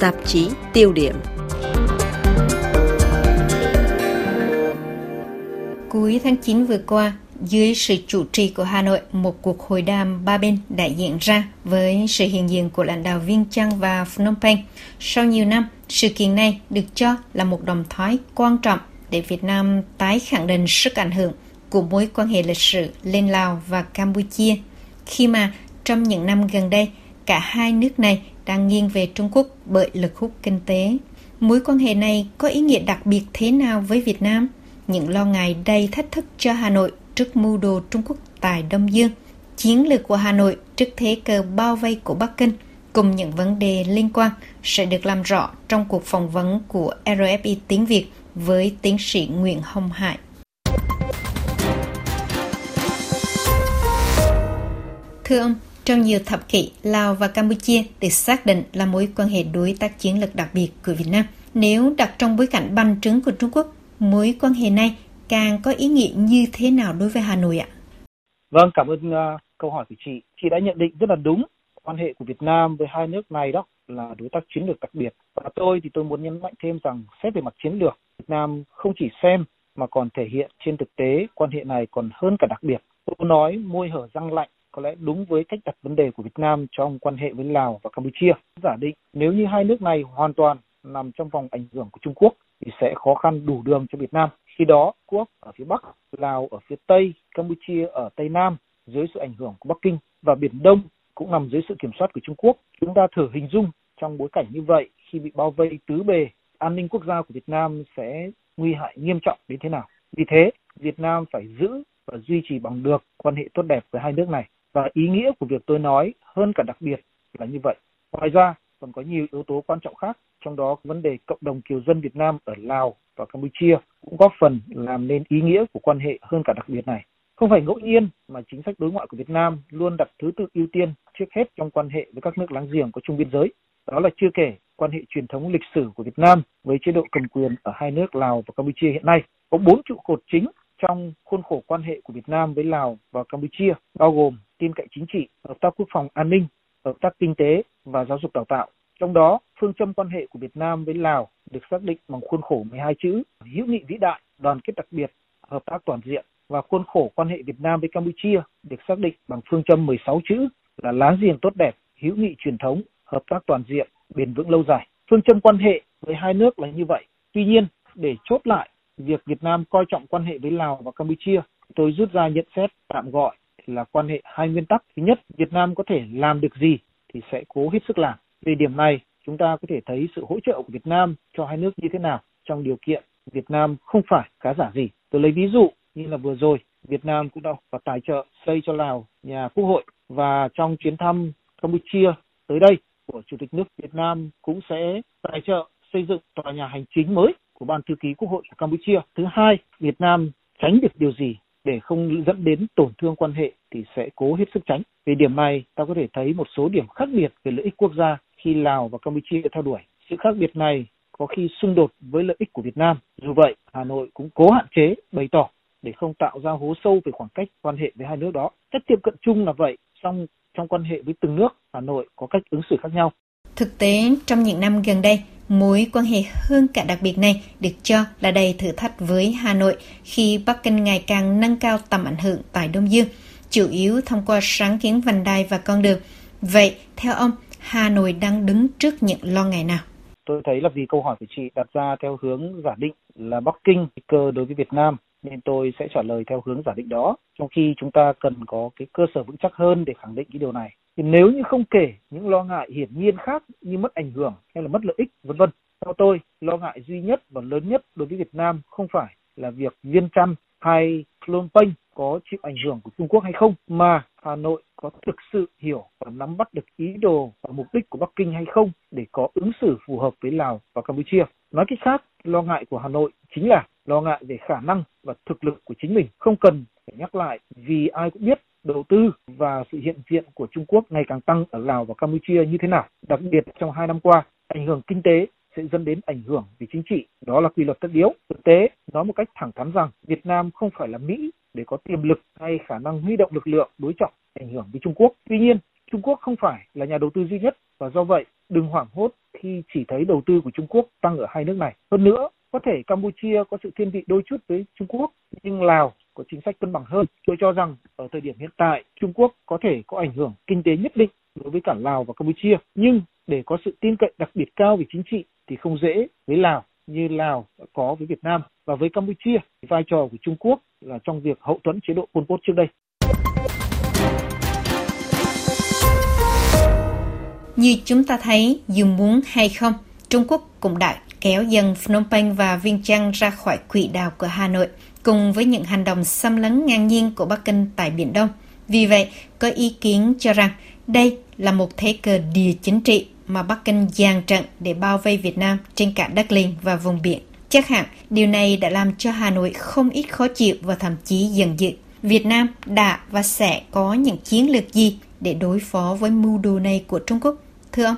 tạp chí tiêu điểm. Cuối tháng 9 vừa qua, dưới sự chủ trì của Hà Nội, một cuộc hội đàm ba bên đã diễn ra với sự hiện diện của lãnh đạo Viên Chang và Phnom Penh. Sau nhiều năm, sự kiện này được cho là một đồng thoái quan trọng để Việt Nam tái khẳng định sức ảnh hưởng của mối quan hệ lịch sử lên Lào và Campuchia, khi mà trong những năm gần đây, cả hai nước này đang nghiêng về Trung Quốc bởi lực hút kinh tế. Mối quan hệ này có ý nghĩa đặc biệt thế nào với Việt Nam? Những lo ngại đầy thách thức cho Hà Nội trước mưu đồ Trung Quốc tại Đông Dương, chiến lược của Hà Nội trước thế cờ bao vây của Bắc Kinh cùng những vấn đề liên quan sẽ được làm rõ trong cuộc phỏng vấn của RFI tiếng Việt với tiến sĩ Nguyễn Hồng Hải. Thưa ông, trong nhiều thập kỷ, Lào và Campuchia được xác định là mối quan hệ đối tác chiến lược đặc biệt của Việt Nam. Nếu đặt trong bối cảnh bành trướng của Trung Quốc, mối quan hệ này càng có ý nghĩa như thế nào đối với Hà Nội ạ? Vâng, cảm ơn uh, câu hỏi của chị. Chị đã nhận định rất là đúng. Quan hệ của Việt Nam với hai nước này đó là đối tác chiến lược đặc biệt. Và tôi thì tôi muốn nhấn mạnh thêm rằng xét về mặt chiến lược, Việt Nam không chỉ xem mà còn thể hiện trên thực tế quan hệ này còn hơn cả đặc biệt. Tôi nói môi hở răng lạnh có lẽ đúng với cách đặt vấn đề của Việt Nam trong quan hệ với Lào và Campuchia. Giả định nếu như hai nước này hoàn toàn nằm trong vòng ảnh hưởng của Trung Quốc thì sẽ khó khăn đủ đường cho Việt Nam. Khi đó, Quốc ở phía Bắc, Lào ở phía Tây, Campuchia ở Tây Nam dưới sự ảnh hưởng của Bắc Kinh và Biển Đông cũng nằm dưới sự kiểm soát của Trung Quốc. Chúng ta thử hình dung trong bối cảnh như vậy khi bị bao vây tứ bề, an ninh quốc gia của Việt Nam sẽ nguy hại nghiêm trọng đến thế nào. Vì thế, Việt Nam phải giữ và duy trì bằng được quan hệ tốt đẹp với hai nước này. Và ý nghĩa của việc tôi nói hơn cả đặc biệt là như vậy. Ngoài ra, còn có nhiều yếu tố quan trọng khác, trong đó vấn đề cộng đồng kiều dân Việt Nam ở Lào và Campuchia cũng góp phần làm nên ý nghĩa của quan hệ hơn cả đặc biệt này. Không phải ngẫu nhiên mà chính sách đối ngoại của Việt Nam luôn đặt thứ tự ưu tiên trước hết trong quan hệ với các nước láng giềng có chung biên giới. Đó là chưa kể quan hệ truyền thống lịch sử của Việt Nam với chế độ cầm quyền ở hai nước Lào và Campuchia hiện nay. Có bốn trụ cột chính trong khuôn khổ quan hệ của Việt Nam với Lào và Campuchia, bao gồm tin cậy chính trị, hợp tác quốc phòng an ninh, hợp tác kinh tế và giáo dục đào tạo. Trong đó, phương châm quan hệ của Việt Nam với Lào được xác định bằng khuôn khổ 12 chữ hữu nghị vĩ đại, đoàn kết đặc biệt, hợp tác toàn diện và khuôn khổ quan hệ Việt Nam với Campuchia được xác định bằng phương châm 16 chữ là láng giềng tốt đẹp, hữu nghị truyền thống, hợp tác toàn diện, bền vững lâu dài. Phương châm quan hệ với hai nước là như vậy. Tuy nhiên, để chốt lại việc Việt Nam coi trọng quan hệ với Lào và Campuchia, tôi rút ra nhận xét tạm gọi là quan hệ hai nguyên tắc. Thứ nhất, Việt Nam có thể làm được gì thì sẽ cố hết sức làm. Về điểm này, chúng ta có thể thấy sự hỗ trợ của Việt Nam cho hai nước như thế nào trong điều kiện Việt Nam không phải cá giả gì. Tôi lấy ví dụ như là vừa rồi, Việt Nam cũng đã và tài trợ xây cho Lào nhà quốc hội và trong chuyến thăm Campuchia tới đây của Chủ tịch nước Việt Nam cũng sẽ tài trợ xây dựng tòa nhà hành chính mới của Ban Thư ký Quốc hội của Campuchia. Thứ hai, Việt Nam tránh được điều gì để không dẫn đến tổn thương quan hệ thì sẽ cố hết sức tránh. Về điểm này, ta có thể thấy một số điểm khác biệt về lợi ích quốc gia khi Lào và Campuchia theo đuổi. Sự khác biệt này có khi xung đột với lợi ích của Việt Nam. Dù vậy, Hà Nội cũng cố hạn chế, bày tỏ để không tạo ra hố sâu về khoảng cách quan hệ với hai nước đó. Cách tiếp cận chung là vậy, song trong quan hệ với từng nước, Hà Nội có cách ứng xử khác nhau. Thực tế, trong những năm gần đây, mối quan hệ hơn cả đặc biệt này được cho là đầy thử thách với Hà Nội khi Bắc Kinh ngày càng nâng cao tầm ảnh hưởng tại Đông Dương, chủ yếu thông qua sáng kiến vành đai và con đường. Vậy, theo ông, Hà Nội đang đứng trước những lo ngại nào? Tôi thấy là vì câu hỏi của chị đặt ra theo hướng giả định là Bắc Kinh cơ đối với Việt Nam nên tôi sẽ trả lời theo hướng giả định đó trong khi chúng ta cần có cái cơ sở vững chắc hơn để khẳng định cái điều này thì nếu như không kể những lo ngại hiển nhiên khác như mất ảnh hưởng hay là mất lợi ích vân vân theo tôi lo ngại duy nhất và lớn nhất đối với Việt Nam không phải là việc Viên Chăn hay Phnom Penh có chịu ảnh hưởng của Trung Quốc hay không mà Hà Nội có thực sự hiểu và nắm bắt được ý đồ và mục đích của Bắc Kinh hay không để có ứng xử phù hợp với Lào và Campuchia. Nói cách khác, lo ngại của Hà Nội chính là lo ngại về khả năng và thực lực của chính mình. Không cần phải nhắc lại vì ai cũng biết đầu tư và sự hiện diện của Trung Quốc ngày càng tăng ở Lào và Campuchia như thế nào. Đặc biệt trong hai năm qua, ảnh hưởng kinh tế sẽ dẫn đến ảnh hưởng về chính trị. Đó là quy luật tất yếu. Thực tế, nói một cách thẳng thắn rằng Việt Nam không phải là Mỹ để có tiềm lực hay khả năng huy động lực lượng đối trọng ảnh hưởng với Trung Quốc. Tuy nhiên, Trung Quốc không phải là nhà đầu tư duy nhất và do vậy đừng hoảng hốt khi chỉ thấy đầu tư của Trung Quốc tăng ở hai nước này. Hơn nữa, có thể Campuchia có sự thiên vị đôi chút với Trung Quốc, nhưng Lào có chính sách cân bằng hơn. Tôi cho rằng ở thời điểm hiện tại, Trung Quốc có thể có ảnh hưởng kinh tế nhất định đối với cả Lào và Campuchia, nhưng để có sự tin cậy đặc biệt cao về chính trị thì không dễ với Lào như Lào đã có với Việt Nam và với Campuchia vai trò của Trung Quốc là trong việc hậu thuẫn chế độ Pol Pot trước đây. Như chúng ta thấy, dù muốn hay không, Trung Quốc cũng đã kéo dần Phnom Penh và Viên trăng ra khỏi quỹ đạo của Hà Nội, cùng với những hành động xâm lấn ngang nhiên của Bắc Kinh tại Biển Đông. Vì vậy, có ý kiến cho rằng đây là một thế cờ địa chính trị mà Bắc Kinh dàn trận để bao vây Việt Nam trên cả đất liền và vùng biển. Chắc hẳn, điều này đã làm cho Hà Nội không ít khó chịu và thậm chí giận dữ. Việt Nam đã và sẽ có những chiến lược gì để đối phó với mưu đồ này của Trung Quốc? Thưa ông.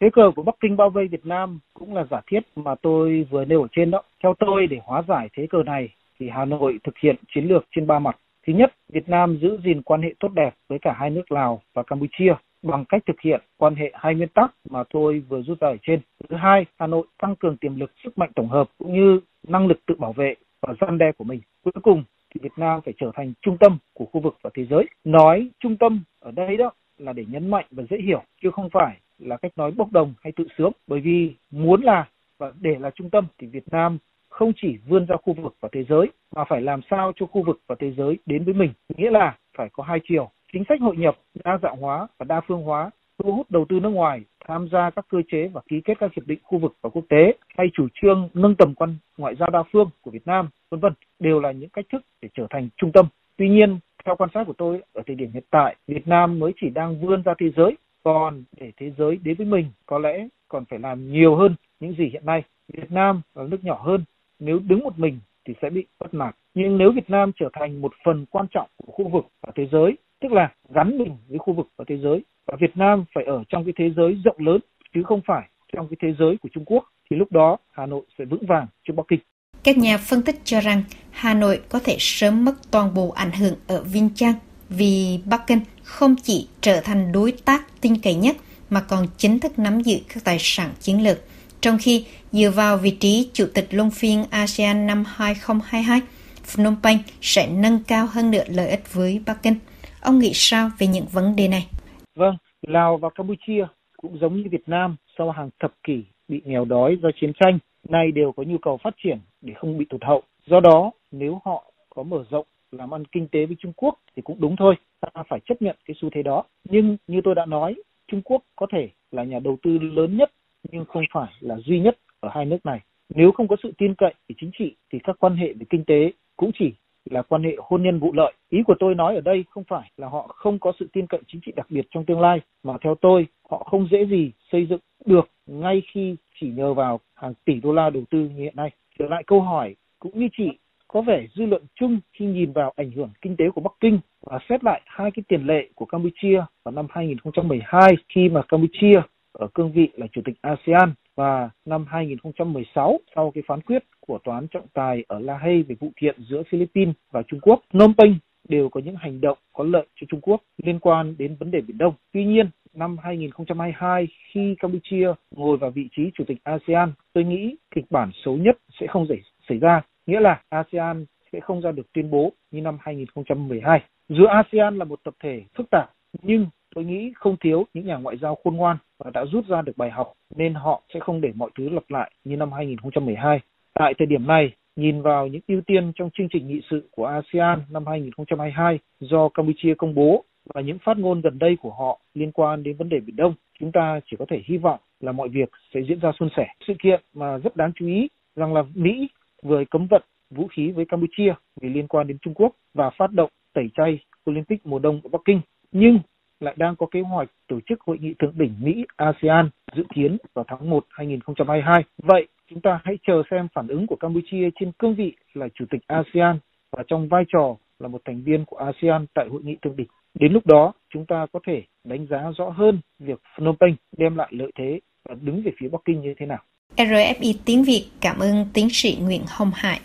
Thế cờ của Bắc Kinh bao vây Việt Nam cũng là giả thiết mà tôi vừa nêu ở trên đó. Theo tôi, để hóa giải thế cờ này, thì Hà Nội thực hiện chiến lược trên ba mặt. Thứ nhất, Việt Nam giữ gìn quan hệ tốt đẹp với cả hai nước Lào và Campuchia bằng cách thực hiện quan hệ hai nguyên tắc mà tôi vừa rút ra ở trên. Thứ hai, Hà Nội tăng cường tiềm lực sức mạnh tổng hợp cũng như năng lực tự bảo vệ và gian đe của mình. Cuối cùng thì Việt Nam phải trở thành trung tâm của khu vực và thế giới. Nói trung tâm ở đây đó là để nhấn mạnh và dễ hiểu chứ không phải là cách nói bốc đồng hay tự sướng bởi vì muốn là và để là trung tâm thì Việt Nam không chỉ vươn ra khu vực và thế giới, mà phải làm sao cho khu vực và thế giới đến với mình. Nghĩa là phải có hai chiều, chính sách hội nhập, đa dạng hóa và đa phương hóa, thu hút đầu tư nước ngoài, tham gia các cơ chế và ký kết các hiệp định khu vực và quốc tế hay chủ trương nâng tầm quan ngoại giao đa phương của Việt Nam, vân vân, đều là những cách thức để trở thành trung tâm. Tuy nhiên, theo quan sát của tôi, ở thời điểm hiện tại, Việt Nam mới chỉ đang vươn ra thế giới, còn để thế giới đến với mình, có lẽ còn phải làm nhiều hơn những gì hiện nay. Việt Nam là nước nhỏ hơn nếu đứng một mình thì sẽ bị bất mạc nhưng nếu Việt Nam trở thành một phần quan trọng của khu vực và thế giới, tức là gắn mình với khu vực và thế giới, và Việt Nam phải ở trong cái thế giới rộng lớn, chứ không phải trong cái thế giới của Trung Quốc, thì lúc đó Hà Nội sẽ vững vàng trước Bắc Kinh. Các nhà phân tích cho rằng Hà Nội có thể sớm mất toàn bộ ảnh hưởng ở Vinh Trang vì Bắc Kinh không chỉ trở thành đối tác tin cậy nhất mà còn chính thức nắm giữ các tài sản chiến lược. Trong khi dựa vào vị trí Chủ tịch Luân phiên ASEAN năm 2022, Phnom Penh sẽ nâng cao hơn nữa lợi ích với Bắc Kinh. Ông nghĩ sao về những vấn đề này? Vâng, Lào và Campuchia cũng giống như Việt Nam sau hàng thập kỷ bị nghèo đói do chiến tranh, nay đều có nhu cầu phát triển để không bị tụt hậu. Do đó, nếu họ có mở rộng làm ăn kinh tế với Trung Quốc thì cũng đúng thôi, ta phải chấp nhận cái xu thế đó. Nhưng như tôi đã nói, Trung Quốc có thể là nhà đầu tư lớn nhất nhưng không phải là duy nhất ở hai nước này. Nếu không có sự tin cậy về chính trị thì các quan hệ về kinh tế cũng chỉ là quan hệ hôn nhân vụ lợi. Ý của tôi nói ở đây không phải là họ không có sự tin cậy chính trị đặc biệt trong tương lai, mà theo tôi họ không dễ gì xây dựng được ngay khi chỉ nhờ vào hàng tỷ đô la đầu tư như hiện nay. Trở lại câu hỏi cũng như chị có vẻ dư luận chung khi nhìn vào ảnh hưởng kinh tế của Bắc Kinh và xét lại hai cái tiền lệ của Campuchia vào năm 2012 khi mà Campuchia ở cương vị là chủ tịch ASEAN và năm 2016 sau cái phán quyết của tòa án trọng tài ở La Hay về vụ kiện giữa Philippines và Trung Quốc, Phnom Penh đều có những hành động có lợi cho Trung Quốc liên quan đến vấn đề Biển Đông. Tuy nhiên, năm 2022 khi Campuchia ngồi vào vị trí chủ tịch ASEAN, tôi nghĩ kịch bản xấu nhất sẽ không xảy xảy ra, nghĩa là ASEAN sẽ không ra được tuyên bố như năm 2012. Dù ASEAN là một tập thể phức tạp, nhưng tôi nghĩ không thiếu những nhà ngoại giao khôn ngoan và đã rút ra được bài học nên họ sẽ không để mọi thứ lặp lại như năm 2012. Tại thời điểm này, nhìn vào những ưu tiên trong chương trình nghị sự của ASEAN năm 2022 do Campuchia công bố và những phát ngôn gần đây của họ liên quan đến vấn đề Biển Đông, chúng ta chỉ có thể hy vọng là mọi việc sẽ diễn ra suôn sẻ. Sự kiện mà rất đáng chú ý rằng là Mỹ vừa cấm vận vũ khí với Campuchia vì liên quan đến Trung Quốc và phát động tẩy chay Olympic mùa đông ở Bắc Kinh. Nhưng lại đang có kế hoạch tổ chức hội nghị thượng đỉnh Mỹ ASEAN dự kiến vào tháng 1 2022. Vậy chúng ta hãy chờ xem phản ứng của Campuchia trên cương vị là chủ tịch ASEAN và trong vai trò là một thành viên của ASEAN tại hội nghị thượng đỉnh. Đến lúc đó, chúng ta có thể đánh giá rõ hơn việc Phnom Penh đem lại lợi thế và đứng về phía Bắc Kinh như thế nào. RFI tiếng Việt cảm ơn tiến sĩ Nguyễn Hồng Hải.